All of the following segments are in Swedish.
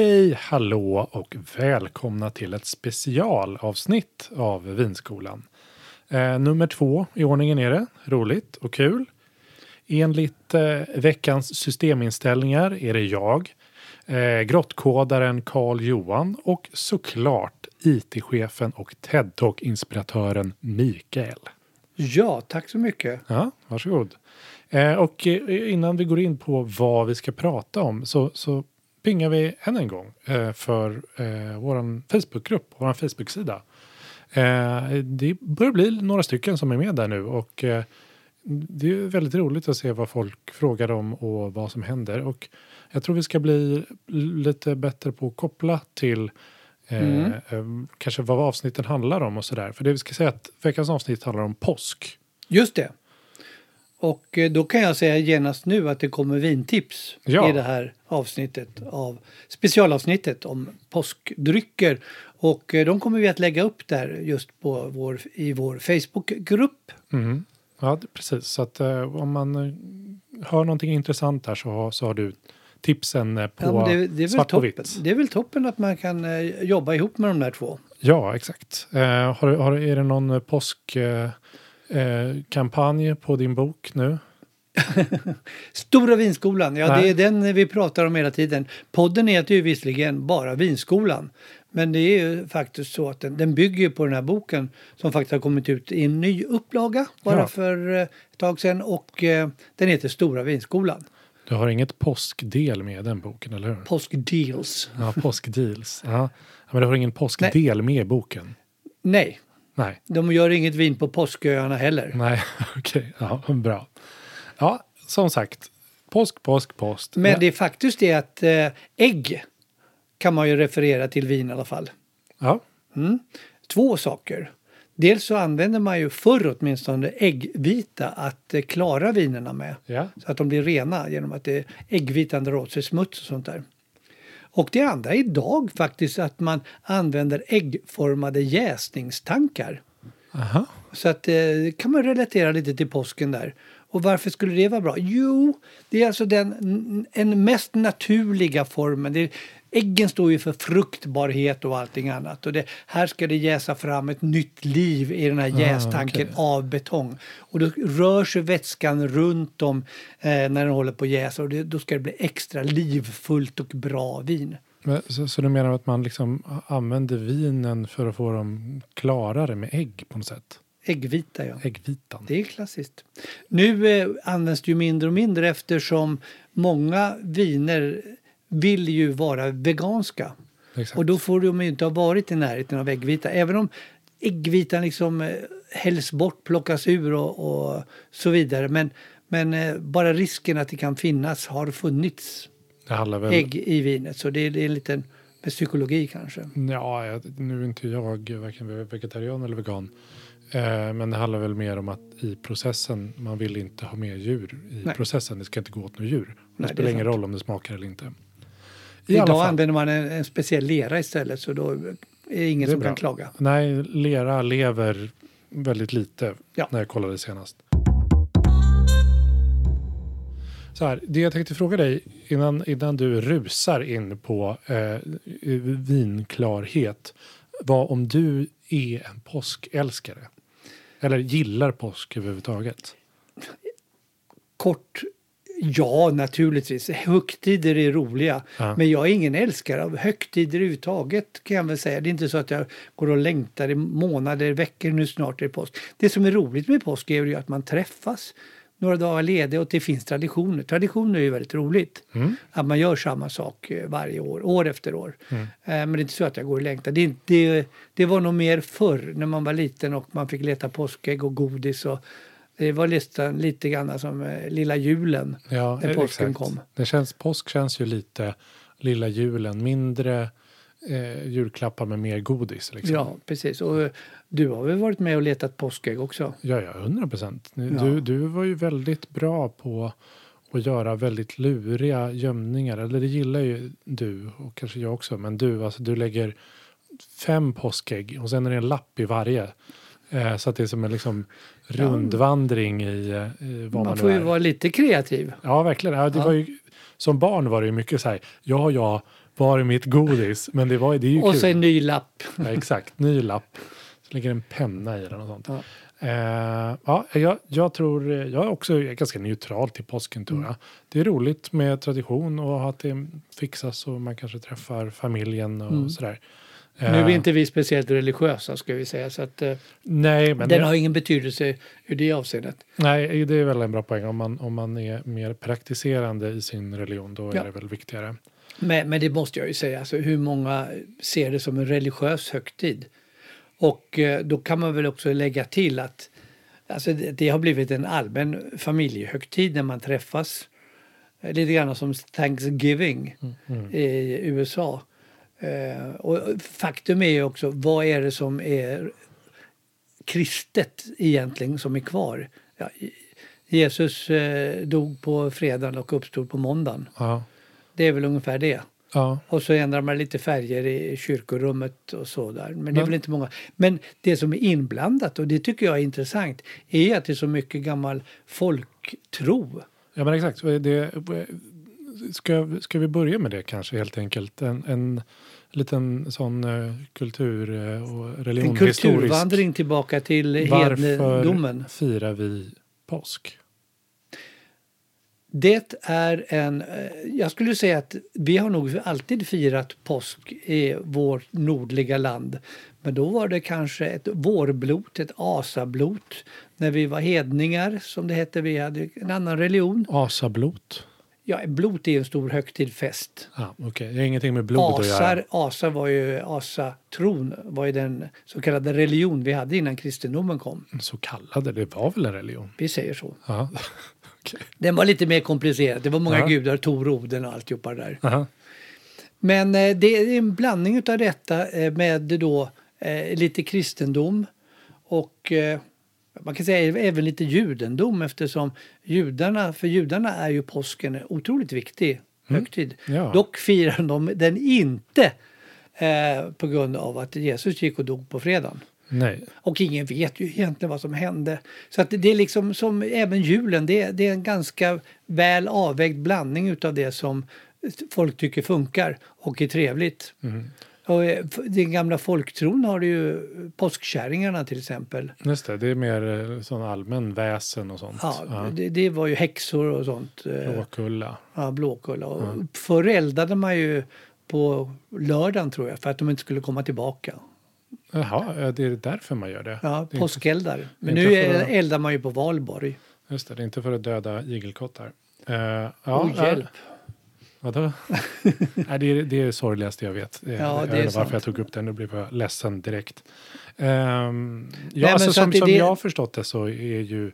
Hej, hallå och välkomna till ett specialavsnitt av Vinskolan. Eh, nummer två i ordningen är det. Roligt och kul. Enligt eh, veckans systeminställningar är det jag, eh, grottkodaren Carl Johan och såklart IT-chefen och TED-talk-inspiratören Mikael. Ja, tack så mycket. Ja, varsågod. Eh, och eh, innan vi går in på vad vi ska prata om så, så pingar vi än en gång eh, för eh, vår Facebookgrupp, vår Facebook-sida. Eh, det börjar bli några stycken som är med där nu och det är väldigt roligt att se vad folk frågar om och vad som händer. Och jag tror vi ska bli lite bättre på att koppla till Mm. eh, kanske vad avsnitten handlar om och sådär. För det vi ska säga att veckans avsnitt handlar om påsk. Just det. Och eh, då kan jag säga genast nu att det kommer vintips Ja. i det här avsnittet av specialavsnittet om påskdrycker. Och eh, de kommer vi att lägga upp där just på vår, i vår Facebookgrupp. Mm. Ja, precis. Så att eh, om man eh, hör någonting intressant här så så har du tipsen eh, på Ja, det, det, är väl svart på vitt. det är väl toppen att man kan eh, jobba ihop med de där två. Ja, exakt. Eh, har, har, är det någon eh, påskkampanj eh, kampanj på din bok nu? Stora vinskolan, ja Nej. det är den vi pratar om hela tiden. Podden heter ju visserligen bara Vinskolan. Men det är ju faktiskt så att den, den bygger på den här boken som faktiskt har kommit ut i en ny upplaga bara Ja. för eh, ett tag sedan och eh, den heter Stora Vinskolan. Du har inget påskdel med i den boken, eller hur? Påskdeals. Ja, påskdeals. Ja. Men du har ingen påskdel med i boken? Nej, Nej. de gör inget vin på påsköarna heller. Nej, okej. Ja, bra. Ja, som sagt. Påsk, påsk, påsk. Men det är faktiskt det att eh, ägg kan man ju referera till vin i alla fall. Ja, två saker. Dels så använder man ju förr åtminstone äggvita att eh, klara vinerna med. ja. Så att de blir rena genom att det äggvitan drar åt sig smuts och sånt där. Och det andra idag faktiskt att man använder äggformade jäsningstankar. Aha. Så att eh, kan man relatera lite till påsken där. Och varför skulle det vara bra? Jo, det är alltså den en mest naturliga formen. Det äggen står ju för fruktbarhet och allting annat. Och det, här ska det jäsa fram ett nytt liv i den här jästanken okej. av betong. Och då rör sig vätskan runt om eh, när den håller på att jäsa och det, då ska det bli extra livfullt och bra vin. Men, så, så du menar att man liksom använder vinen för att få dem klarare med ägg på något sätt? Äggvita, ja. Äggvitan? Det är klassiskt. Nu eh, används det ju mindre och mindre eftersom många viner vill ju vara veganska. Exakt. Och då får de ju inte ha varit i närheten av äggvita. Även om äggvitan liksom eh, hälls bort, plockas ur och, och så vidare. Men, men eh, bara risken att det kan finnas har funnits Det väl... ägg i vinet. Så det, det är en liten med psykologi kanske. Ja, jag, nu är inte jag varken vegetarian eller vegan. Eh, men det handlar väl mer om att i processen, man vill inte ha med djur i Nej. processen. Det ska inte gå åt några djur. Det Nej, det spelar är ingen sant. roll om det smakar eller inte. Idag använder man en, en speciell lera istället så då är det ingen Det är som bra. kan klaga. Nej, lera lever väldigt lite Ja. när jag kollade senast. Så här, det jag tänkte fråga dig innan, innan du rusar in på eh, vinklarhet var om du är en påskälskare. Eller gillar påsk överhuvudtaget. Kort, ja naturligtvis. Högtider är roliga. Ja. Men jag är ingen älskare av högtider överhuvudtaget kan jag väl säga. Det är inte så att jag går och längtar i månader, veckor, nu snart är det påsk. Det som är roligt med påsk är ju att man träffas några dagar lediga och det finns traditioner. Traditioner är ju väldigt roligt. Att man gör samma sak eh, varje år, år efter år. Eh, Men det är inte så att jag går och längtar. Det, det, det var nog mer förr när man var liten och man fick leta påskägg och godis. Och det var listan lite grann som eh, lilla julen Ja, när påsken exakt. kom. Det känns, påsk känns ju lite lilla julen. Mindre eh, julklappar med mer godis. Liksom. Ja, precis. Och eh, du har väl varit med och letat påskägg också? Ja, ja, 100 procent. Ja. Du, du var ju väldigt bra på att göra väldigt luriga gömningar. Eller det gillar ju du och kanske jag också. Men du, alltså, du lägger fem påskägg och sen är det en lapp i varje. Eh, så att det är som en liksom rundvandring i, eh, i vad man, Man får ju vara lite kreativ. Ja, verkligen. Ja, det Ja. Var ju, som barn var det ju mycket så här, ja, ja, var är mitt godis? Men det, var, det är ju Och kul. så en ny lapp. Ja, exakt, ny lapp. Så ligger en penna i den och sånt. Ja. Eh, ja, jag, jag tror, jag är också ganska neutral till påsken tror jag. Det är roligt med tradition och att det fixas och man kanske träffar familjen och sådär. Eh, Nu är inte vi speciellt religiösa ska vi säga. Så att, eh, Nej, men den det, har ingen betydelse ur det avseendet. nej, det är väl en bra poäng. Om man, om man är mer praktiserande i sin religion då Ja. är det väl viktigare. Men, men det måste jag ju säga, alltså, hur många ser det som en religiös högtid? Och eh, då kan man väl också lägga till att alltså, det, har blivit en allmän familjehögtid när man träffas. Eh, Lite grann som Thanksgiving i USA. Eh, och faktum är ju också, vad är det som är kristet egentligen som är kvar? Ja, Jesus eh, dog på fredagen och uppstod på måndagen. Ja, Det är väl ungefär det. ja. Och så ändrar man lite färger i kyrkorummet och så där. Men det är väl inte många. Men det som är inblandat och det tycker jag är intressant är att det är så mycket gammal folktro. Ja men exakt. Det, ska, ska vi börja med det kanske helt enkelt? En, en liten sån eh, kultur eh, och En religionhistorisk. kulturvandring tillbaka till hedendomen. Varför firar vi påsk? Det är en, eh, jag skulle säga att vi har nog alltid firat påsk i vårt nordliga land. Men då var det kanske ett vårblot, ett asablot. När vi var hedningar som det hette, vi hade en annan religion. Asablot? Ja, blot är ju en stor högtid, fest. Ja, Okej, det har ingenting med blod att göra. Asar, asa var ju, asatron var ju den så kallade religion vi hade innan kristendomen kom. Så kallade, det var väl en religion? Vi säger så. Ja. Okej. Den var lite mer komplicerad. Det var många Ja. gudar, Tor, Oden och alltihopa det där. Aha. Men eh, det är en blandning av detta eh, med då eh, lite kristendom och eh, man kan säga även lite judendom eftersom judarna, för judarna är ju påsken en otroligt viktig högtid. Ja. Dock firar de den inte eh, på grund av att Jesus gick och dog på fredagen. Nej. Och ingen vet ju egentligen vad som hände. Så att det är liksom som även julen, det är, det är en ganska väl avvägd blandning utav det som folk tycker funkar och är trevligt. Och eh, den gamla folktron har du ju påskkärringarna till exempel. Just det, det är mer eh, sån allmän väsen och sånt. Ja, Det, det var ju häxor och sånt. eh, Blåkulla. Ja, Blåkulla. Och Förr eldade man ju på lördagen tror jag för att de inte skulle komma tillbaka. Jaha, ja, det är därför man gör det. Ja, det inte, påskeldar. Men nu att- eldar man ju på valborg. just det, det är inte för att döda igelkottar. Uh, ja, ja, hjälp. Vadå? Nej, det, är, det är det sorgligaste jag vet. Ja, jag vet inte varför jag tog upp det. Nu blev jag ledsen direkt. Ehm, ja, men alltså, så som, som det- jag har förstått det så är ju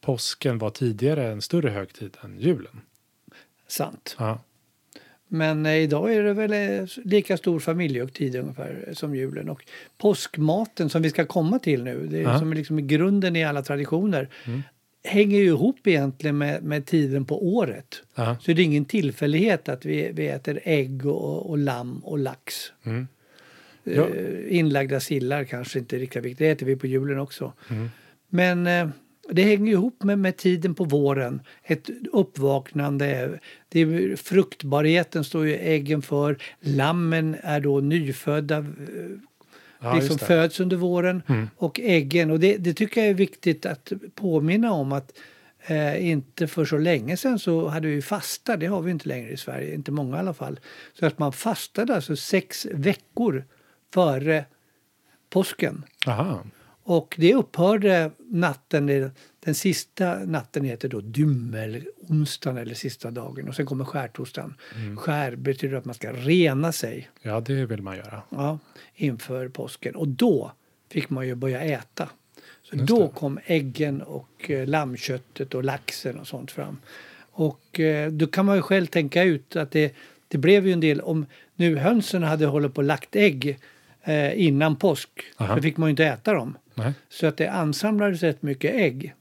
påsken var tidigare en större högtid än julen. Sant. Ja. Men eh, idag är det väl eh, lika stor familjehögtid ungefär eh, som julen. Och påskmaten som vi ska komma till nu, det är som är liksom grunden i alla traditioner, hänger ju ihop egentligen med, med tiden på året. Ja. Så det är ingen tillfällighet att vi, vi äter ägg och, och lamm och lax. Mm. Ja. Eh, inlagda sillar kanske inte är riktigt viktigt, det äter vi på julen också. Mm. Men eh, det hänger ihop med, med tiden på våren, ett uppvaknande. Det är, fruktbarheten står ju äggen för. Lammen är då nyfödda, eh, Ja, liksom föds under våren. Mm. Och äggen, och det, det tycker jag är viktigt att påminna om att eh, inte för så länge sedan så hade vi fasta, det har vi inte längre i Sverige, inte många i alla fall. Så att man fastade alltså sex veckor före påsken. Aha. Och det upphörde natten, den sista natten heter då dymmelonsdagen eller sista dagen och sen kommer skärtorsdagen. Mm. Skär betyder att man ska rena sig Ja, det vill man göra. ja, inför påsken och då fick man ju börja äta. Så Just då det. kom äggen och eh, lammköttet och laxen och sånt fram. Och eh, då kan man ju själv tänka ut att det, det blev ju en del, om nu hönsen hade hållit på och lagt ägg eh, innan påsk, Aha. då fick man ju inte äta dem. Nej. Så att det ansamlades rätt mycket ägg.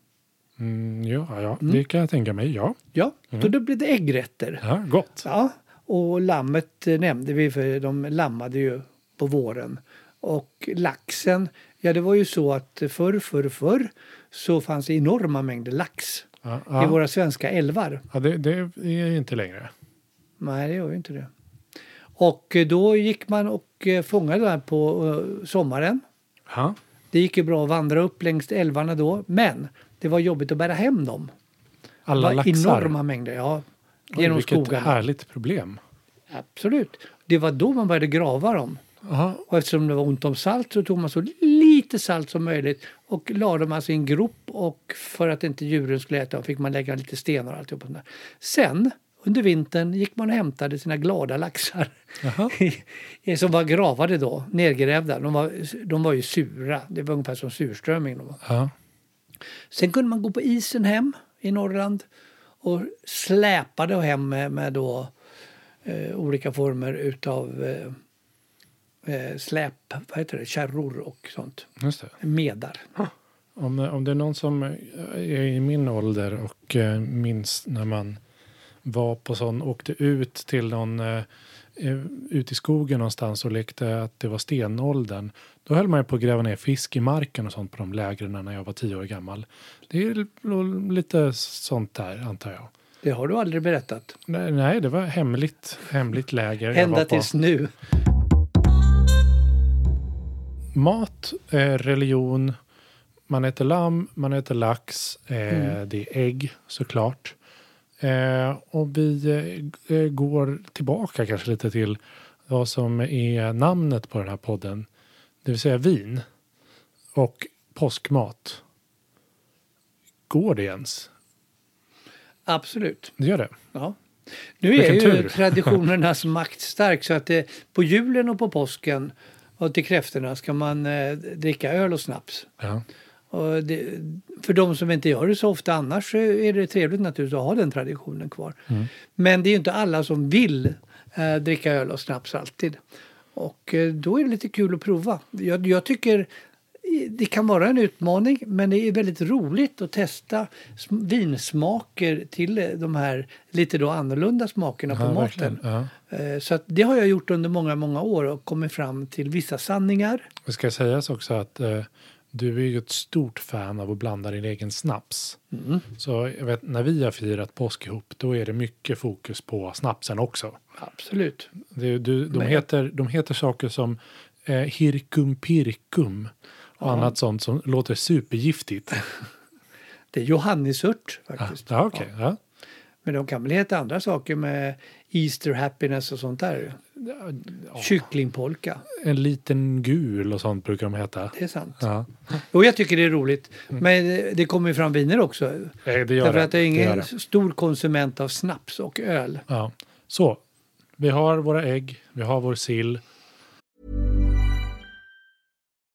Mm, ja, ja, det kan jag tänka mig. Ja, Ja, så då blev det äggrätter. ja gott. Ja, och lammet eh, nämnde vi för de lammade ju på våren. Och laxen, ja det var ju så att förr, förr, förr så fanns det enorma mängder lax Ja, i ja. våra svenska älvar. ja det, det är inte längre. Nej, det gör ju inte det. Och då gick man och eh, fångade där på eh, sommaren. Ja. Det gick ju bra att vandra upp längs älvarna då, men det var jobbigt att bära hem dem. Alla det var laxar. enorma mängder, ja. Oj, Genom vilket skogarna. härligt problem. Absolut. Det var då man började grava dem. Ja, Och eftersom det var ont om salt så tog man så lite salt som möjligt och la dem alltså i en grop och för att inte djuren skulle äta dem fick man lägga lite stenar och alltihop. Sen under vintern gick man och hämtade sina glada laxar som var gravade då, nergrävda. De var, de var ju sura, det var ungefär som surströmming. De var. Sen kunde man gå på isen hem i Norrland och släpade hem med, med då, eh, olika former utav eh, eh, släp, vad heter det, kärror och sånt. Just det. Medar. Om, om det är någon som är i min ålder och eh, minns när man var på sån, åkte ut till någon, eh, eh, ut i skogen någonstans och lekte att det var stenåldern. Då höll man ju på att gräva ner fisk i marken och sånt på de lägren när jag var tio år gammal. Det är lite sånt där antar jag. Det har du aldrig berättat. Nej, nej det var hemligt, hemligt läger. Ända tills nu. Mat, eh, religion, man äter lamm, man äter lax, eh, det är ägg såklart. Eh, och vi eh, eh, går tillbaka kanske lite till vad som är namnet på den här podden. Det vill säga vin och påskmat. Går det ens? Absolut. Det gör det. Ja. Nu är ju tur. traditionernas makt stark så att det, på julen och på påsken och till kräftorna ska man eh, dricka öl och snaps. Ja. Det, för de som inte gör det så ofta annars så är det trevligt naturligtvis att ha den traditionen kvar. Men det är ju inte alla som vill eh, dricka öl och snaps alltid. Och eh, då är det lite kul att prova. Jag, jag tycker det kan vara en utmaning men det är väldigt roligt att testa sm- vinsmaker till eh, de här lite då annorlunda smakerna på Ja, maten. verkligen. Ja. Eh, Så det har jag gjort under många, många år och kommit fram till vissa sanningar. Det ska sägas också att eh, du är ju ett stort fan av att blanda din egen snaps. Mm. Så jag vet, när vi har firat påsk ihop, då är det mycket fokus på snapsen också. Absolut. Det, du, de, Men- heter, de heter saker som eh, hirkum pirkum och Ja. annat sånt som låter supergiftigt. Det är johannisört Ja, faktiskt. ja, okej. Ja. Men de kan väl heta andra saker med Easter happiness och sånt där. Ja. Kycklingpolka, En liten gul och sånt brukar de heta. det är sant. Ja. Och jag tycker det är roligt. Men det- det kommer ju fram viner också. Eh, Det gör Därför det. att jag är det ingen det. stor konsument av snaps och öl. Ja. Så, vi har våra ägg, vi har vår sill.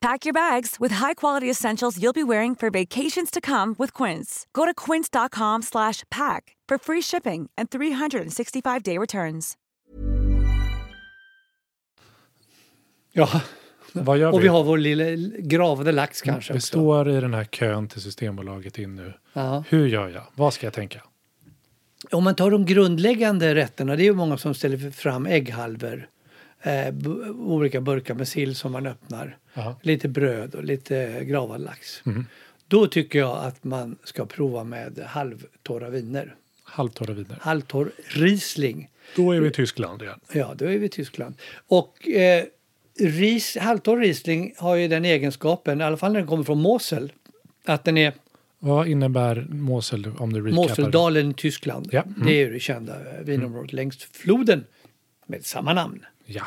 Pack your bags with high-quality essentials you'll be wearing for vacations to come with Quince. Go to quince.com slash pack for free shipping and 365-day returns. Ja, Vad gör och vi? vi har vår lilla gravade lax kanske vi står i den här kön till Systembolaget in nu. Ja. Hur gör jag? Vad ska jag tänka? Om man tar de grundläggande rätterna, det är ju många som ställer fram ägghalvor. Eh, olika burkar med sill som man öppnar. Jaha. Lite bröd och lite gravad lax. Mm. Då tycker jag att man ska prova med halvtorra viner. Halvtorra viner. Halvtorr Riesling. Då är vi i Tyskland igen. Ja, då är vi i Tyskland. Och eh, ris, halvtorr Riesling har ju den egenskapen, i alla fall när den kommer från Mosel, att den är Vad innebär Mosel om du recapar? Moseldalen i Tyskland. Ja. Mm. Det är ju det kända eh, vinområdet längs floden med samma namn. Ja.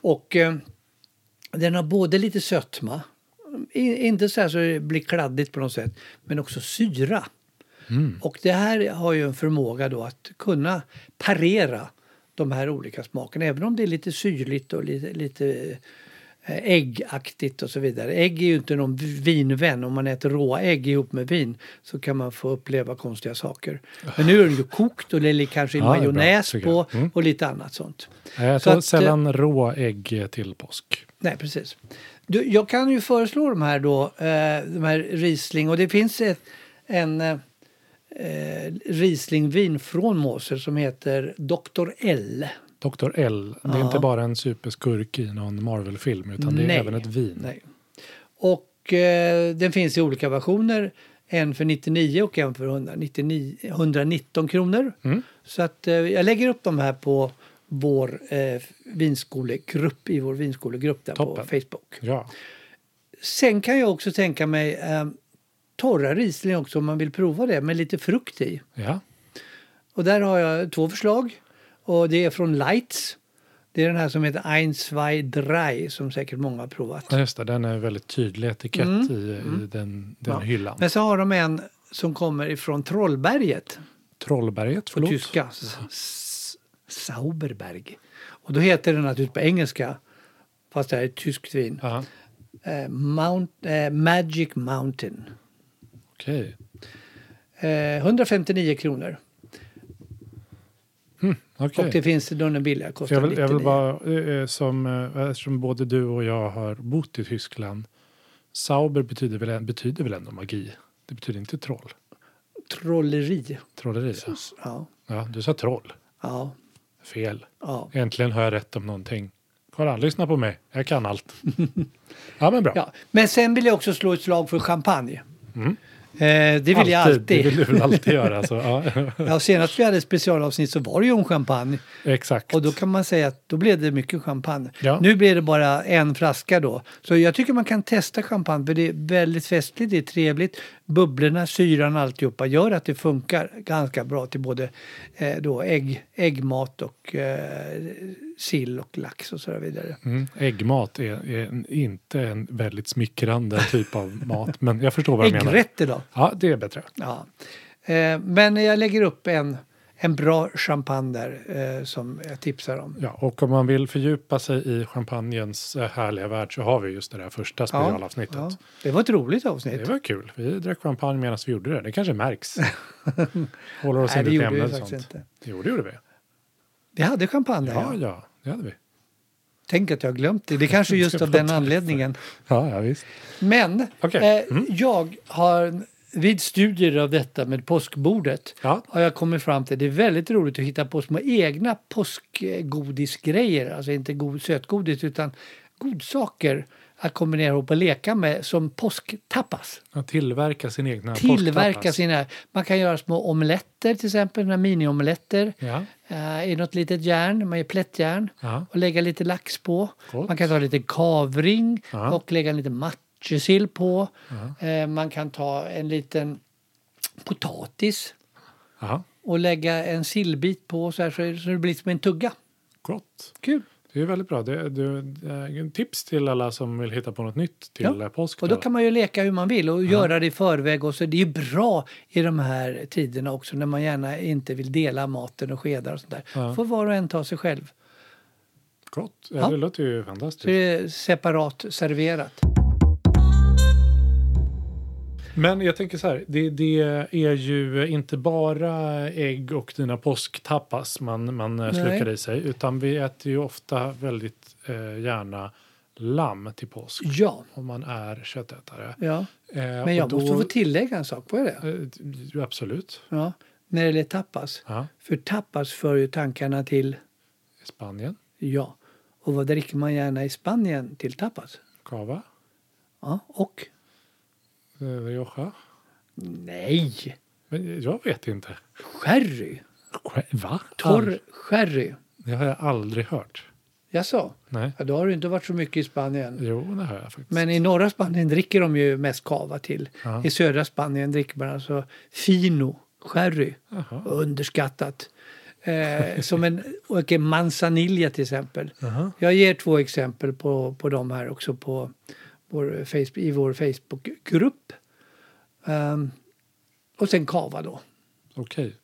Och eh, den har både lite sötma, inte så här så det blir kladdigt på något sätt, men också syra. Och det här har ju en förmåga då att kunna parera de här olika smakerna, även om det är lite syrligt och lite, lite äggaktigt och så vidare. Ägg är ju inte någon vinvän. Om man äter råa ägg ihop med vin så kan man få uppleva konstiga saker. Men nu är den ju kokt och det är kanske Ja, det bra, majonnäs på. Mm. och lite annat sånt. Nej, Jag Så tar att, sällan rå ägg till påsk. Nej, precis. Du, jag kan ju föreslå de här då, eh, de här Riesling och det finns ett, en eh, eh, Rieslingvin från Mosel som heter Dr. L. Dr. L, det är Ja. inte bara en superskurk i någon Marvel-film utan det är Nej, även ett vin. Nej. Och eh, den finns i olika versioner. En för 99 och en för 199, 119 kronor. Mm. Så att eh, jag lägger upp de här på vår eh, vinskolegrupp, i vår vinskolegrupp där Toppen. på Facebook. Ja. Sen kan jag också tänka mig eh, torra Riesling också om man vill prova det med lite frukt i. ja. Och där har jag två förslag. Och det är från Lights. Det är den här som heter Ein, zwei, drei som säkert många har provat. Ja, just det. Den är väldigt tydlig etikett i, i den, den Mm. Ja. hyllan. Men så har de en som kommer ifrån Trollberget Trollberget, på förlåt. tyska. S- S- Sauberberg. Och då heter den naturligtvis på engelska, fast det här är ett tyskt vin, Ja, eh, Mount, eh, Magic Mountain. okej. Eh, 159 kronor. Okej. Och det finns då den billiga, kostar Jag vill, jag vill 99. bara, eh, som, eh, eftersom både du och jag har bott i Tyskland. Sauber betyder väl, betyder väl ändå magi? Det betyder inte troll. Trolleri. Trolleri. Ja. Ja, ja, du sa troll. ja, Fel. ja. Äntligen har jag rätt om någonting. Kolla, lyssna på mig. Jag kan allt. ja, men bra. ja. Men sen vill jag också slå ett slag för champagne. Eh, det vill jag alltid. Det vill du väl alltid göra. Så, ja. Ja, senast vi hade ett specialavsnitt så var det ju om champagne. Exakt. Och då kan man säga att då blev det mycket champagne. Ja. Nu blir det bara en flaska då. Så jag tycker man kan testa champagne för det är väldigt festligt, det är trevligt. Bubblorna, syran, alltihopa gör att det funkar ganska bra till både eh, då ägg, äggmat och eh, sill och lax och så vidare. Mm. Äggmat är, är inte en väldigt smickrande typ av mat. Men jag förstår vad du menar. Äggrätter då? Ja, det är bättre. Ja. Eh, men jag lägger upp en, en bra champagne där eh, som jag tipsar om. Ja, och om man vill fördjupa sig i champagnens eh, härliga värld så har vi just det där första specialavsnittet. Ja, det var ett roligt avsnitt. Det var kul. Vi drack champagne medan vi gjorde det. Det kanske märks. Håller oss Nej, det gjorde vi faktiskt sånt. inte. Jo, det gjorde vi. Vi hade champagne, Ja, ja. det hade vi. Tänk att jag har glömt det. Det är kanske just av den anledningen. Ja, ja visst. Men Okej. Mm. eh, jag har vid studier av detta med påskbordet Ja. har jag kommit fram till att det är väldigt roligt att hitta på små egna påskgodisgrejer. Alltså inte god, sötgodis utan godsaker att kombinera ihop och leka med som påsktappas. Att tillverka sin egna Tillverka påsktapas. sina... Man kan göra små omeletter till exempel, mini-omeletter. Ja, Uh, I något litet järn, man gör plättjärn Ja. och lägga lite lax på. Gott. Man kan ta lite kavring Ja. och lägga lite matjessill på. Eh, man kan ta en liten potatis och lägga en sillbit på så, här, så det blir som en tugga. Gott. Kul! Det är väldigt bra. Det, det, det en tips till alla som vill hitta på något nytt till Ja. eh, påsk. Och då kan man ju leka hur man vill och göra det i förväg. Och så det är bra i de här tiderna också när man gärna inte vill dela maten och skedar och sånt där. Ja. får var och en ta sig själv. Gott. Ja. Ja. Det låter ju Så fantastiskt. det är separat serverat. Men jag tänker så här, det, det är ju inte bara ägg och dina påsktapas man, man eh, Nej. slukar i sig, utan vi äter ju ofta väldigt eh, gärna lamm till påsk Ja, om man är köttätare. ja. Eh, Men jag då- måste få tillägga en sak. Vad är det? Eh, absolut. Ja, när det gäller tapas. Ja. För tapas för ju tankarna till Spanien, ja. Och vad dricker man gärna i Spanien till tapas? cava, Ja, och? Rioja. Nej! Men jag vet inte. Sherry! Va? Torr sherry. Det har jag aldrig hört. Jaså? Nej. Ja, då har du inte varit så mycket i Spanien. Jo, det har jag faktiskt. Men i norra Spanien dricker de ju mest cava till. Ja. I södra Spanien dricker man alltså fino, sherry. Underskattat. Eh, som en och en manzanilla till exempel. Jaha. Jag ger två exempel på, på de här också på vår Facebook, i vår Facebookgrupp. Ehm, och sen kava då. Okej,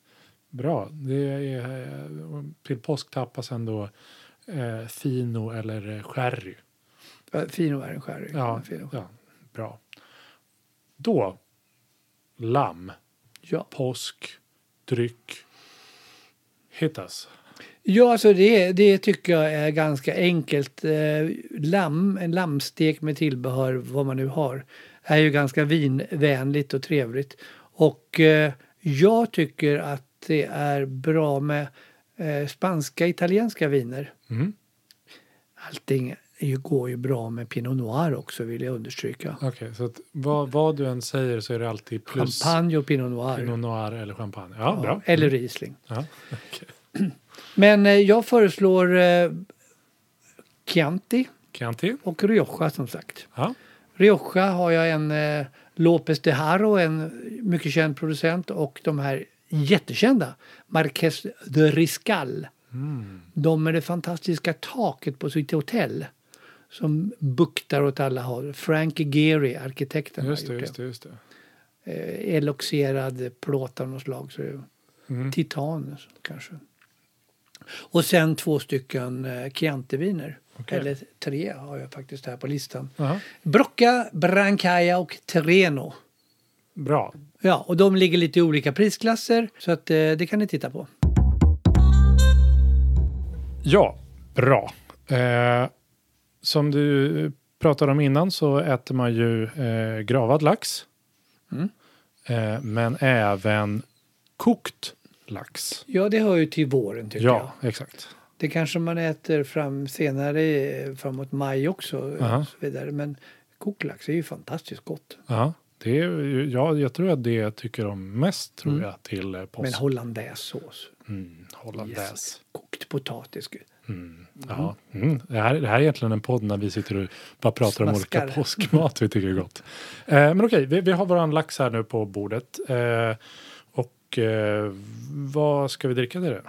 bra. Det är eh, till påsktapas ändå eh, fino eller eh, sherry. Fino är en sherry. Ja, Fino. ja, bra. Då, lamm, Ja. påsk, dryck, hittas. Ja, alltså det, det tycker jag är ganska enkelt. Eh, lamm, en lammstek med tillbehör, vad man nu har, är ju ganska vinvänligt och trevligt. Och eh, jag tycker att det är bra med eh, spanska, italienska viner. Mm. Allting går ju bra med Pinot Noir också vill jag understryka. Okej, så att vad, vad du än säger så är det alltid plus Champagne och Pinot Noir. Pinot Noir eller champagne. Ja, Ja, bra. eller Riesling. Ja, okej. Men eh, jag föreslår eh, Chianti Chianti. och Rioja som sagt. Ja. Rioja har jag en eh, Lopez de Haro, en mycket känd producent och de här jättekända Marqués de Riscal. Mm. De med det fantastiska taket på sitt hotell som buktar åt alla håll. Frank Gehry, arkitekten, Just det, har gjort just det, just det. eh, eloxerad plåt av något slag. Så Mm. Titan kanske. Och sen två stycken eh, Chianti-viner. Okej. Eller tre har jag faktiskt här på listan. Jaha. Brocca, Brancaia och Terreno. Bra. Ja, och de ligger lite i olika prisklasser så att eh, det kan ni titta på. Ja, bra. Eh, som du pratade om innan så äter man ju eh, gravad lax. Mm. Eh, men även kokt lax. Ja, det hör ju till våren tycker Ja, jag. exakt. Det kanske man äter fram senare eh, framåt maj också. eh, Aha. Och så vidare. Men koklax är ju fantastiskt gott. Ja, det är, ja, jag tror att det jag tycker om mest tror Mm. jag till eh, påsk. Men hollandaisesås. Mm, hollandaise. Jesus. Kokt potatis. Mm. Ja. Mm. Det, här, det här är egentligen en podd när vi sitter och bara pratar om Smaskar. olika påskmat vi tycker är gott. Eh, men okej, vi, vi har våran lax här nu på bordet. Eh, och eh, vad ska vi dricka till det?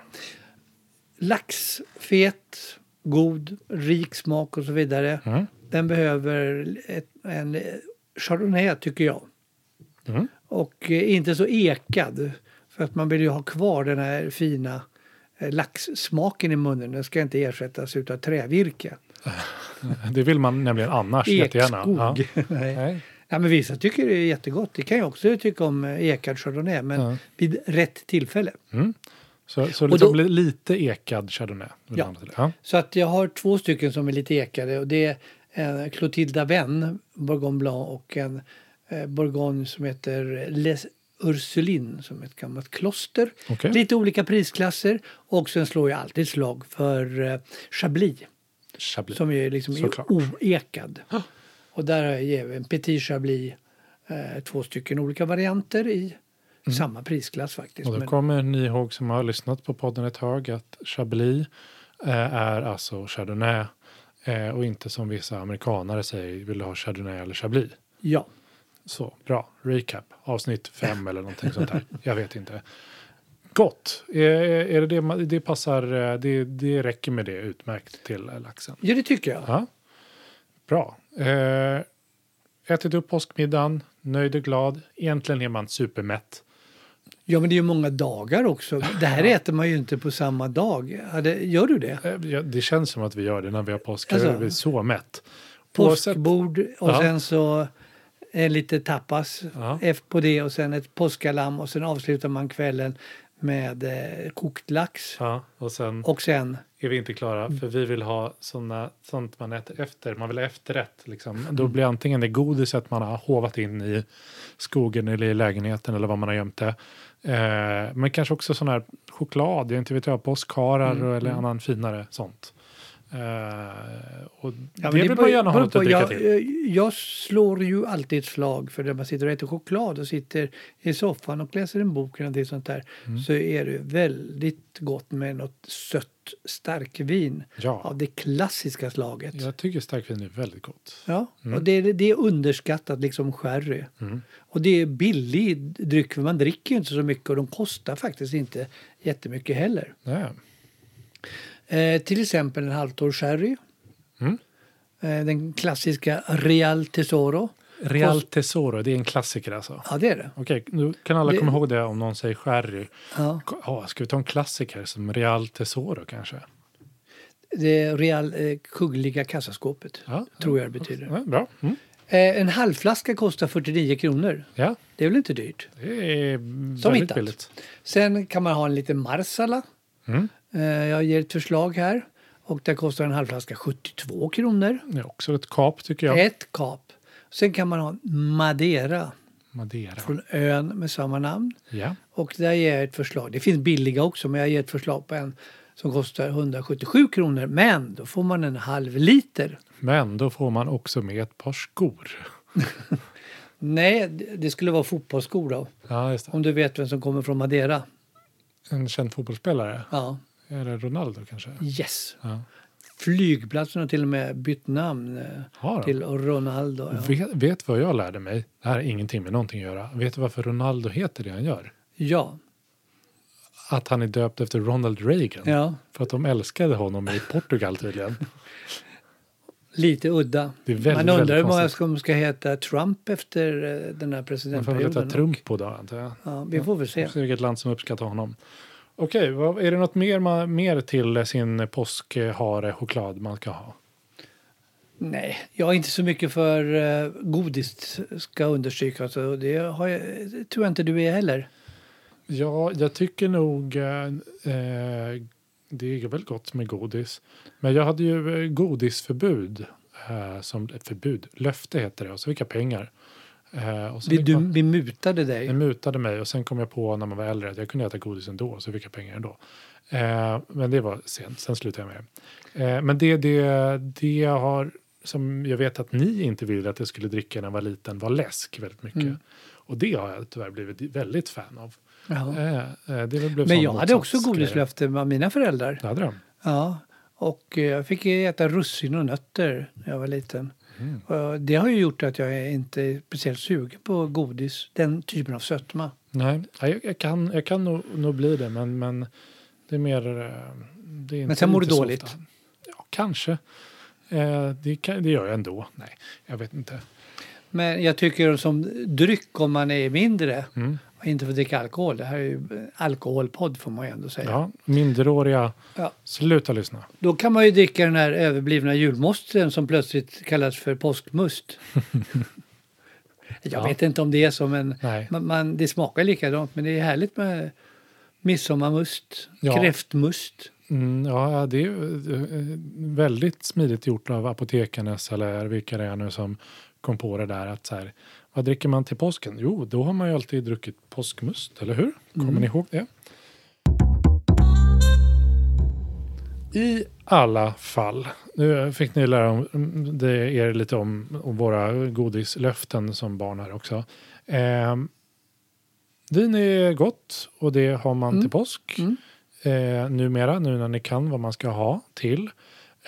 Lax, fet, god, rik smak och så vidare. Mm. Den behöver ett, en chardonnay tycker jag. Mm. Och eh, inte så ekad. För att man vill ju ha kvar den här fina eh, laxsmaken i munnen. Den ska inte ersättas utav trävirke. Det vill man nämligen annars jättegärna. Ja. Ekskog. Nej. Nej. Ja, men vissa tycker det är jättegott. Det kan jag också tycka om eh, ekad chardonnay. Men Ja. vid rätt tillfälle. Så, så Och liksom då- li- lite ekad chardonnay. Ja. Ja. Så att jag har två stycken som är lite ekade. Och det är en Clotilda Venn, Bourgogne Blanc och en eh, Bourgogne som heter Les Ursulines som är ett gammalt kloster. Okej. Lite olika prisklasser. Och sen slår jag alltid slag för eh, Chablis Chablis. som är liksom är Såklart. oekad. Och där har jag även Petit Chablis, eh, två stycken olika varianter i samma prisklass faktiskt. Mm. Och då kommer ni ihåg som har lyssnat på podden ett tag att Chablis eh, är alltså Chardonnay eh, och inte som vissa amerikanare säger vill du ha Chardonnay eller Chablis. Ja. Så, bra. Recap. Avsnitt fem eller någonting sånt där. Jag vet inte. Gott. Är, är det det, det passar, det, det räcker med det utmärkt till laxen. ja, det tycker jag. Ja. Bra. Eh, ätit upp påskmiddagen, nöjd och glad. Egentligen är man supermätt. Ja, men det är ju många dagar också. Det här äter man ju inte på samma dag. Gör du det? Eh, det känns som att vi gör det när vi har påsk. Alltså. vi är så mätt. Påskbord och Ja. sen så en lite tapas Ja. på det och sen ett påskalamm och sen avslutar man kvällen med eh, kokt lax. Ja, och sen Och sen, är vi inte klara för vi vill ha såna, sånt man äter efter. Man vill ha efterrätt. Liksom. Mm. Då blir antingen det godiset man har hovat in i skogen eller i lägenheten eller vad man har gömt det. Eh, men kanske också sån här choklad, jag inte vet jag, påskharar Mm, eller annan finare sånt. Eh, och Ja, det vill man gärna ha något att dricka till. eh, Jag slår ju alltid ett slag för när man sitter och äter choklad och sitter i soffan och läser en bok eller någonting sånt där. Mm. Så är det väldigt gott med något sött starkvin Ja. av det klassiska slaget. Jag tycker starkvin är väldigt gott. Ja, och det, det är underskattat liksom sherry. Och det är billig dryck för man dricker ju inte så mycket och de kostar faktiskt inte jättemycket heller. Nej. Eh, till exempel en halvtorr sherry. Mm. Eh, den klassiska Real Tesoro. Real Tesoro, det är en klassiker alltså. Ja, det är det. Okej, nu kan alla Det- komma ihåg det om någon säger sherry. Ja. Ja, ska vi ta en klassiker som Real Tesoro kanske? Det Real eh, Kungliga kassaskåpet. Ja, Tror jag det betyder. Ja, bra. Mm. Eh, en halvflaska kostar 49 kronor. Ja, Det är väl inte dyrt? det är Som väldigt hittat. billigt. Sen kan man ha en liten marsala. Mm. Eh, jag ger ett förslag här. Och där kostar en halvflaska 72 kronor. Det är också ett kap tycker jag. Ett kap. Sen kan man ha Madeira Madeira. från ön med samma namn. Ja. Och där ger jag ett förslag. Det finns billiga också men jag ger ett förslag på en som kostar 177 kronor. Men då får man en halv liter. Men då får man också med ett par skor. Nej, det- skulle vara fotbollsskor då. Ja. Om du vet vem som kommer från Madeira. En känd fotbollsspelare. Ja, Är det Ronaldo kanske? yes. Ja. Flygplatsen har till och med bytt namn eh, till Ronaldo. Ja. Vet, vet vad jag lärde mig? Det här har ingenting med någonting att göra. Vet du varför Ronaldo heter det han gör? ja. Att han är döpt efter Ronald Reagan. ja. För att de älskade honom i Portugal tydligen. Lite udda. Det är väldigt, Man undrar hur många som ska heta Trump efter eh, den här Man får väl presidentperioden. heta Trump på då antar jag. Ja, vi får väl. Se vilket land som uppskattar honom. Okej, är det något mer, mer till sin påskhare choklad man ska ha? Nej, jag är inte så mycket för uh, godis ska understrykas. och Det, har jag, tror jag inte du är heller. Ja, jag tycker nog eh, eh, det är väl gott med godis. Men jag hade ju eh, godisförbud. Eh, som ett förbud, löfte heter det. Och så fick jag pengar. Eh, Vi, du, man- vi mutade dig. Det mutade mig och sen kom jag på när man var äldre att jag kunde äta godis ändå. Så fick jag pengar ändå. Eh, men det var sent, sen slutade jag med det. Eh, men det, det, det jag har, som jag vet att ni inte ville att jag skulle dricka när jag var liten var läsk väldigt mycket. Mm. Och det har jag tyvärr blivit väldigt fan av. Eh, eh, Men jag hade också godislöfte av mina föräldrar. Det hade de. Ja, och eh, jag fick äta russin och nötter när jag var liten. Mm. Det har ju gjort att jag är inte är speciellt sugen på godis, den typen av sötma. Nej, ja, jag, kan, jag kan nog, nog bli det, men, men det är mer... eh, Det är inte, Men sen mår du dåligt. ofta. Ja, kanske. Eh, det, kan, det gör jag ändå. Nej, jag vet inte. Men jag tycker som dryck om man är mindre Mm. Och inte får dricka alkohol. Det här är ju alkoholpodd får man ju ändå säga. Ja, minderåriga, Ja. sluta lyssna. Då kan man ju dricka den här överblivna julmosten som plötsligt kallas för påskmust. jag Ja. vet inte om det är så men man, man, det smakar likadant. Men det är härligt med midsommarmust, Ja. kräftmust. Mm, ja, det är eh, väldigt smidigt gjort av apotekarnes eller vilka det är nu som kom på det där att så här, vad dricker man till påsken? Jo, då har man ju alltid druckit påskmust, eller hur? Kommer Mm. ni ihåg det? I alla fall, nu fick ni lära om, det er lite om, om våra godislöften som barn här också. Eh, vin är gott och det har man till påsk Mm. eh, numera, nu när ni kan vad man ska ha till.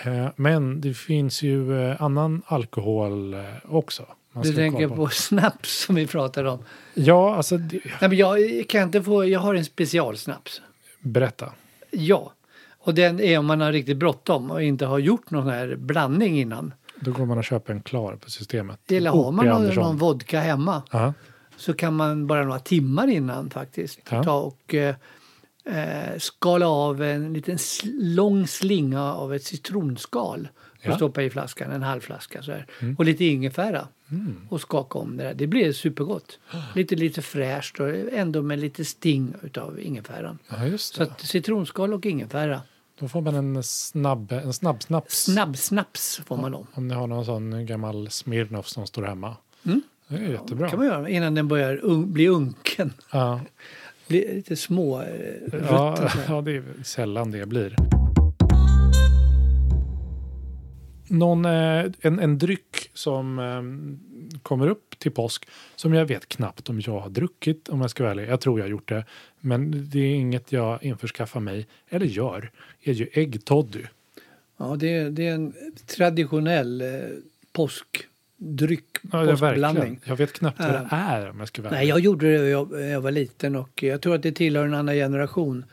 Eh, men det finns ju eh, annan alkohol eh, också. Du tänker kolla på snaps som vi pratade om. Ja, alltså det, Nej, men jag kan inte få, jag har en specialsnaps. berätta. Ja. Och den är om man har riktigt bråttom och inte har gjort någon här blandning innan. Då går man och köper en klar på systemet. Eller har man någon, någon vodka hemma Ja, så kan man bara några timmar innan faktiskt Ja. ta och eh, eh, skala av en liten lång slinga av ett citronskal och Ja. Mm. stoppa i flaskan, en halv flaska så här. Och lite ingefära och skaka om det där. Det blir supergott. Lite, lite fräscht och ändå med lite sting utav ingefäran. ja Så att citronskal och ingefära. Då får man en snabb, en snabb snaps. Snabbsnaps får man då. Om ni har någon sån gammal Smirnoff som står hemma. Mm. Det är jättebra. kan man göra innan den börjar un- bli unken. Ja, Bli lite små eh, ja, ja, det är sällan det blir. Någon, eh, en, en dryck som eh, kommer upp till påsk som jag vet knappt om jag har druckit om jag ska vara ärlig. Jag tror jag har gjort det. Men det är inget jag införskaffar mig eller gör. är ju äggtoddy. Ja, det, är- det är en traditionell eh, påskdryck, Ja. Jag vet knappt vad det Ja. är om jag ska vara Nej, jag gjorde det när jag, jag var liten och jag tror att det tillhör en annan generation.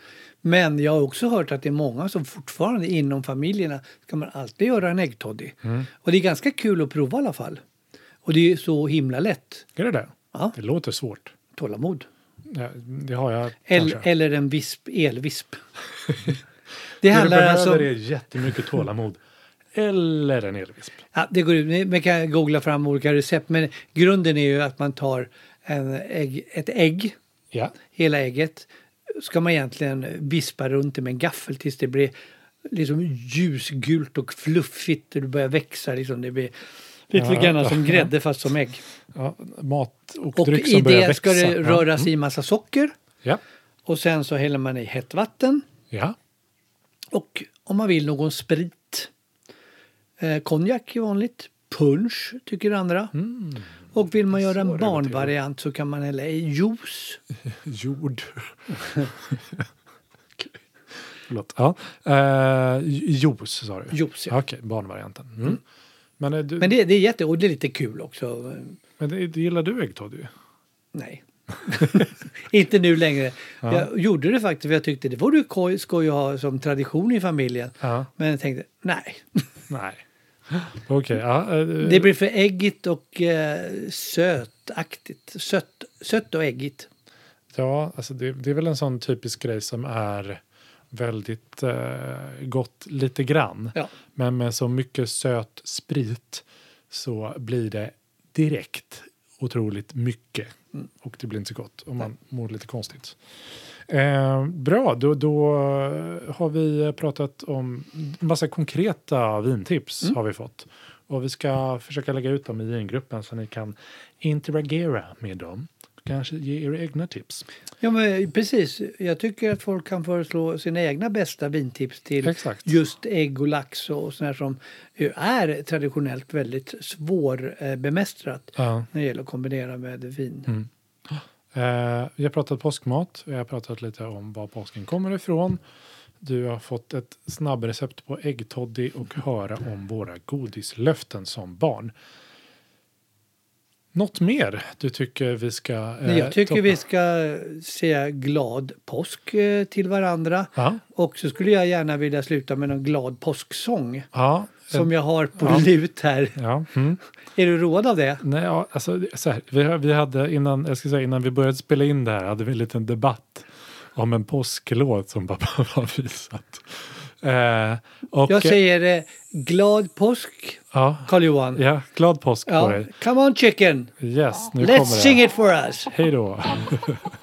Men jag har också hört att det är många som fortfarande inom familjerna ska man alltid göra en äggtoddy. Mm. Och det är ganska kul att prova i alla fall. Och det är så himla lätt. Är det det? Ja. Det låter svårt. Tålamod. Ja, det har jag Eller, kanske. eller en visp, elvisp. det Det handlar du behöver alltså... är jättemycket tålamod. Eller en elvisp. Ja, det går ut. Man kan googla fram olika recept. Men grunden är ju att man tar en ägg, ett ägg, Ja. hela ägget. Ska man egentligen vispa runt det med en gaffel tills det blir liksom ljusgult och fluffigt. och Det börjar växa. Liksom. Det blir lite Ja, grann som grädde fast som ägg. ja mat och, Och dryck i som börjar det växa. ska det Ja. röras i massa socker. Ja. Och sen så häller man i hett vatten. ja. Och om man vill någon sprit. Eh, konjak är vanligt. Punch tycker andra. Och vill man göra Mm. En barnvariant så kan man hälla i juice. Jord. Förlåt. Ja. Eh, juice sa du? Juice, ja. Okej, barnvarianten. Mm. Men, eh, du, Men det, det är jätte och det är lite kul också. men det, det gillar du äggtoddy? Nej. Inte nu längre. Jag gjorde det faktiskt för jag tyckte det vore koj- skoj att ha som tradition i familjen. Ja. Men jag tänkte nej. Nej. Okej, ja. eh, Det blir för äggigt och eh, sötaktigt. Sött, sött och äggigt. Ja, alltså det, det är väl en sån typisk grej som är väldigt eh, gott lite grann. Ja. Men med så mycket söt sprit så blir det direkt otroligt mycket. Mm. Och det blir inte så gott och man mår lite konstigt. Eh, bra, då, då har vi pratat om massa konkreta vintips Mm. har vi fått. Och vi ska försöka lägga ut dem i vingruppen så ni kan interagera med dem. Kanske ge era egna tips. Ja, men precis. Jag tycker att folk kan föreslå sina egna bästa vintips till Exakt. just ägg och lax och sådär som är traditionellt väldigt svårbemästrat Ja. när det gäller att kombinera med vin. Mm. Eh, vi har pratat påskmat, vi har pratat lite om var påsken kommer ifrån. Du har fått ett snabbrecept på äggtoddy och höra om våra godislöften som barn. Något mer du tycker vi ska eh, jag tycker toppa? vi ska säga glad påsk eh, till varandra. Ja, Och så skulle jag gärna vilja sluta med någon glad påsksång ja, som jag har på Ja. lut här. ja. Mm. Är du road av det? Nej, ja, alltså, så här, vi, vi hade innan, jag ska säga, innan vi började spela in det här hade vi en liten debatt om en påsklåt som pappa har visat. Eh, och, Jag säger eh, glad påsk, ja, Karl-Johan. ja, glad påsk på Ja, dig. come on chicken! Yes, nu Let's kommer det. sing it for us! Hej då.